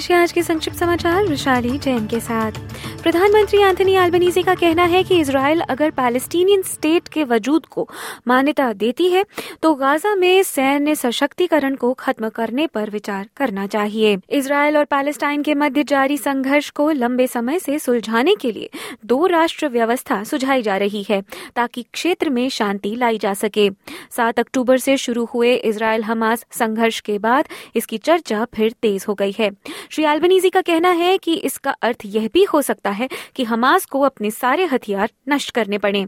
पेश है आज के संक्षिप्त समाचार, विशाली जैन के साथ। प्रधानमंत्री एंथनी एल्बनीजी का कहना है कि इसराइल अगर पैलेस्टीनियन स्टेट के वजूद को मान्यता देती है तो गाजा में सैन्य सशक्तिकरण को खत्म करने पर विचार करना चाहिए। इसराइल और पैलेस्टाइन के मध्य जारी संघर्ष को लंबे समय से सुलझाने के लिए दो राष्ट्र व्यवस्था सुझाई जा रही है, ताकि क्षेत्र में शांति लाई जा सके। सात अक्टूबर से शुरू हुए इसराइल हमास संघर्ष के बाद इसकी चर्चा फिर तेज हो गई है। श्री एल्बनीजी का कहना है कि इसका अर्थ यह भी हो सकता है कि हमास को अपने सारे हथियार नष्ट करने पड़े।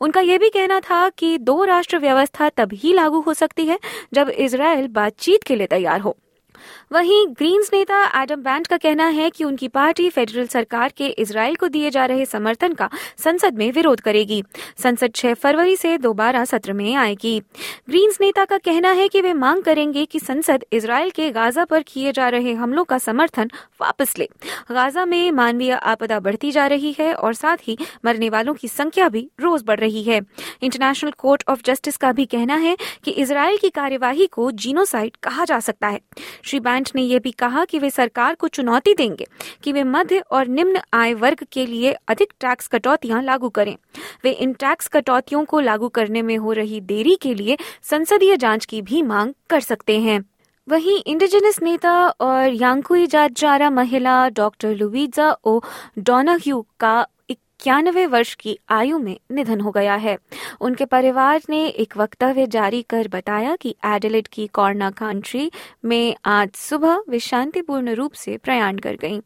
उनका यह भी कहना था कि दो राष्ट्र व्यवस्था तभी लागू हो सकती है जब इसराइल बातचीत के लिए तैयार हो। वहीं ग्रीन्स नेता एडम बैंड का कहना है कि उनकी पार्टी फेडरल सरकार के इसराइल को दिए जा रहे समर्थन का संसद में विरोध करेगी। संसद 6 फरवरी से दोबारा सत्र में आएगी। ग्रीन्स नेता का कहना है कि वे मांग करेंगे कि संसद इसराइल के गाजा पर किए जा रहे हमलों का समर्थन वापस ले। गाजा में मानवीय आपदा बढ़ती जा रही है और साथ ही मरने वालों की संख्या भी रोज बढ़ रही है। इंटरनेशनल कोर्ट ऑफ़ जस्टिस का भी कहना है कि इसराइल की कार्यवाही को जीनोसाइड कहा जा सकता है। श्री बैंट ने यह भी कहा कि वे सरकार को चुनौती देंगे कि वे मध्य और निम्न आय वर्ग के लिए अधिक टैक्स कटौतियाँ लागू करें। वे इन टैक्स कटौतियों को लागू करने में हो रही देरी के लिए संसदीय जाँच की भी मांग कर सकते हैं। वहीं इंडिजिनस नेता और यांकुई जातजारा महिला डॉक्टर लुवीजा ओ डोनाह्यू का इक्यानवे वर्ष की आयु में निधन हो गया है उनके परिवार ने एक वक्तव्य जारी कर बताया कि एडिलेट की कॉर्ना कंट्री में आज सुबह वे शांतिपूर्ण रूप से प्रयाण कर गईं।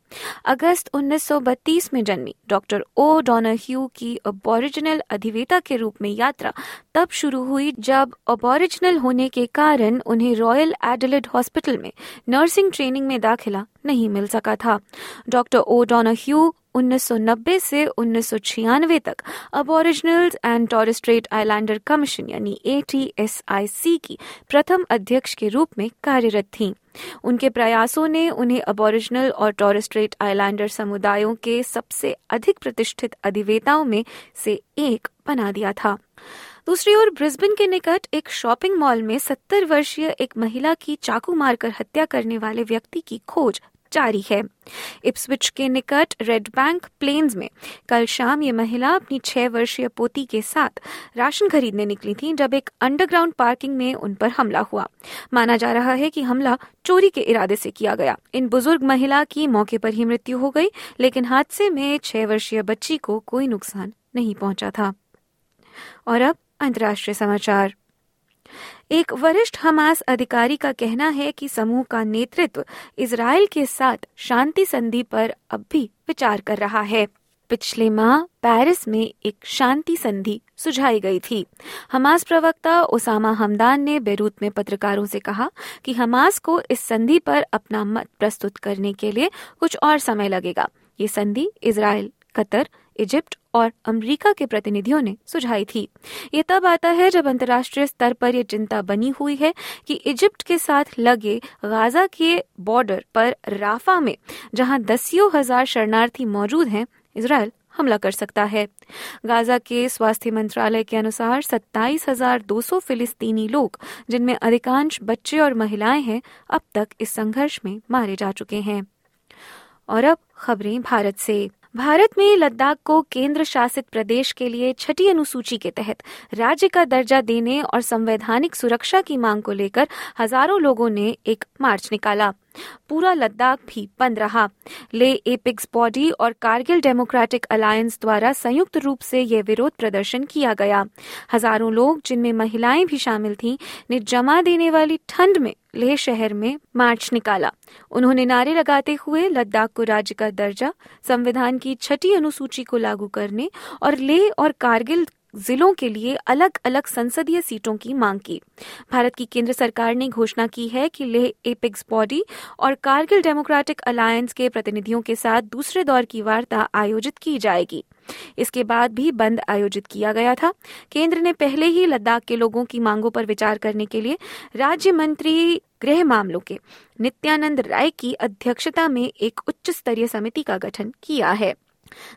अगस्त 1932 में जन्मी डॉक्टर ओ डोनाह्यू की अबोरिजिनल अधिवेता के रूप में यात्रा तब शुरू हुई जब अबोरिजिनल होने के कारण उन्हें रॉयल एडिलेट हॉस्पिटल में नर्सिंग ट्रेनिंग में दाखिला नहीं मिल सका था डॉक्टर ओ डोनाह्यू 1990 से 1996 तक Aboriginals and Torres Strait Islander Commission यानी एटीएसआईसी की प्रथम अध्यक्ष के रूप में कार्यरत थीं। उनके प्रयासों ने उन्हें अबोरिजिनल और टॉरिस्ट्रेट आइलैंडर समुदायों के सबसे अधिक प्रतिष्ठित अधिवेताओं में से एक बना दिया था दूसरी ओर ब्रिस्बेन के निकट एक शॉपिंग मॉल में 70 वर्षीय एक महिला की चाकू मारकर हत्या करने वाले व्यक्ति की खोज जारी है। इप्सविच के निकट रेड बैंक प्लेन्स में कल शाम ये महिला अपनी छह वर्षीय पोती के साथ राशन खरीदने निकली थी, जब एक अंडरग्राउंड पार्किंग में उन पर हमला हुआ। माना जा रहा है कि हमला चोरी के इरादे से किया गया। इन बुज़ुर्ग महिला की मौके पर ही मृत्यु हो गई, लेकिन हादसे में छह वर्षीय बच्ची को कोई नुकसान नहीं पहुँचा था। और अब अंतर्राष्ट्रीय समाचार। एक वरिष्ठ हमास अधिकारी का कहना है कि समूह का नेतृत्व इसराइल के साथ शांति संधि पर अब भी विचार कर रहा है। पिछले माह पेरिस में एक शांति संधि सुझाई गई थी। हमास प्रवक्ता ओसामा हमदान ने बेरूत में पत्रकारों से कहा कि हमास को इस संधि पर अपना मत प्रस्तुत करने के लिए कुछ और समय लगेगा। ये संधि इसराइल कतर, इजिप्ट और अमेरिका के प्रतिनिधियों ने सुझाई थी। ये तब आता है जब अंतर्राष्ट्रीय स्तर पर यह चिंता बनी हुई है कि इजिप्ट के साथ लगे गाजा के बॉर्डर पर राफा में, जहाँ दसियों हज़ार शरणार्थी मौजूद हैं इसराइल हमला कर सकता है। गाजा के स्वास्थ्य मंत्रालय के अनुसार सत्ताईस हज़ार दो सौ फिलिस्तीनी लोग, जिनमें अधिकांश बच्चे और महिलाएँ हैं, अब तक इस संघर्ष में मारे जा चुके हैं। और अब खबरें भारत से। भारत में लद्दाख को केंद्र शासित प्रदेश के लिए छठी अनुसूची के तहत राज्य का दर्जा देने और संवैधानिक सुरक्षा की मांग को लेकर हज़ारों लोगों ने एक मार्च निकाला। पूरा लद्दाख भी बंद रहा। ले एपिक्स बॉडी और कारगिल डेमोक्रेटिक अलायंस द्वारा संयुक्त रूप से यह विरोध प्रदर्शन किया गया। हज़ारों लोग, जिनमें महिलाएँ भी शामिल थीं, ने जमा देने वाली ठंड में लेह शहर में मार्च निकाला। उन्होंने नारे लगाते हुए लद्दाख को राज्य का दर्जा, संविधान की छठी अनुसूची को लागू करने और लेह और कारगिल जिलों के लिए अलग अलग संसदीय सीटों की मांग की। भारत की केंद्र सरकार ने घोषणा की है कि लेह एपिक्स बॉडी और कारगिल डेमोक्रेटिक अलायंस के प्रतिनिधियों के साथ दूसरे दौर की वार्ता आयोजित की जाएगी। इसके बाद भी बंद आयोजित किया गया था। केंद्र ने पहले ही लद्दाख के लोगों की मांगों पर विचार करने के लिए राज्य मंत्री गृह मामलों के नित्यानंद राय की अध्यक्षता में एक उच्च स्तरीय समिति का गठन किया है।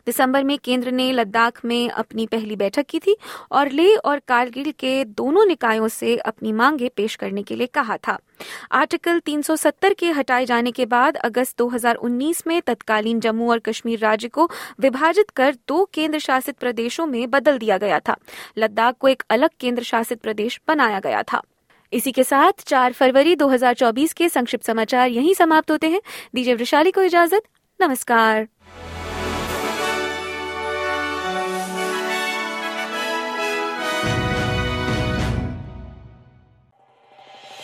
दिसंबर में केंद्र ने लद्दाख में अपनी पहली बैठक की थी और लेह और कारगिल के दोनों निकायों से अपनी मांगे पेश करने के लिए कहा था। आर्टिकल 370 के हटाए जाने के बाद अगस्त 2019 में तत्कालीन जम्मू और कश्मीर राज्य को विभाजित कर दो केंद्र शासित प्रदेशों में बदल दिया गया था। लद्दाख को एक अलग केंद्र शासित प्रदेश बनाया गया था। इसी के साथ 4 फरवरी 2024 के संक्षिप्त समाचार यहीं समाप्त होते हैं। दीजिए वृशाली को इजाज़त, नमस्कार।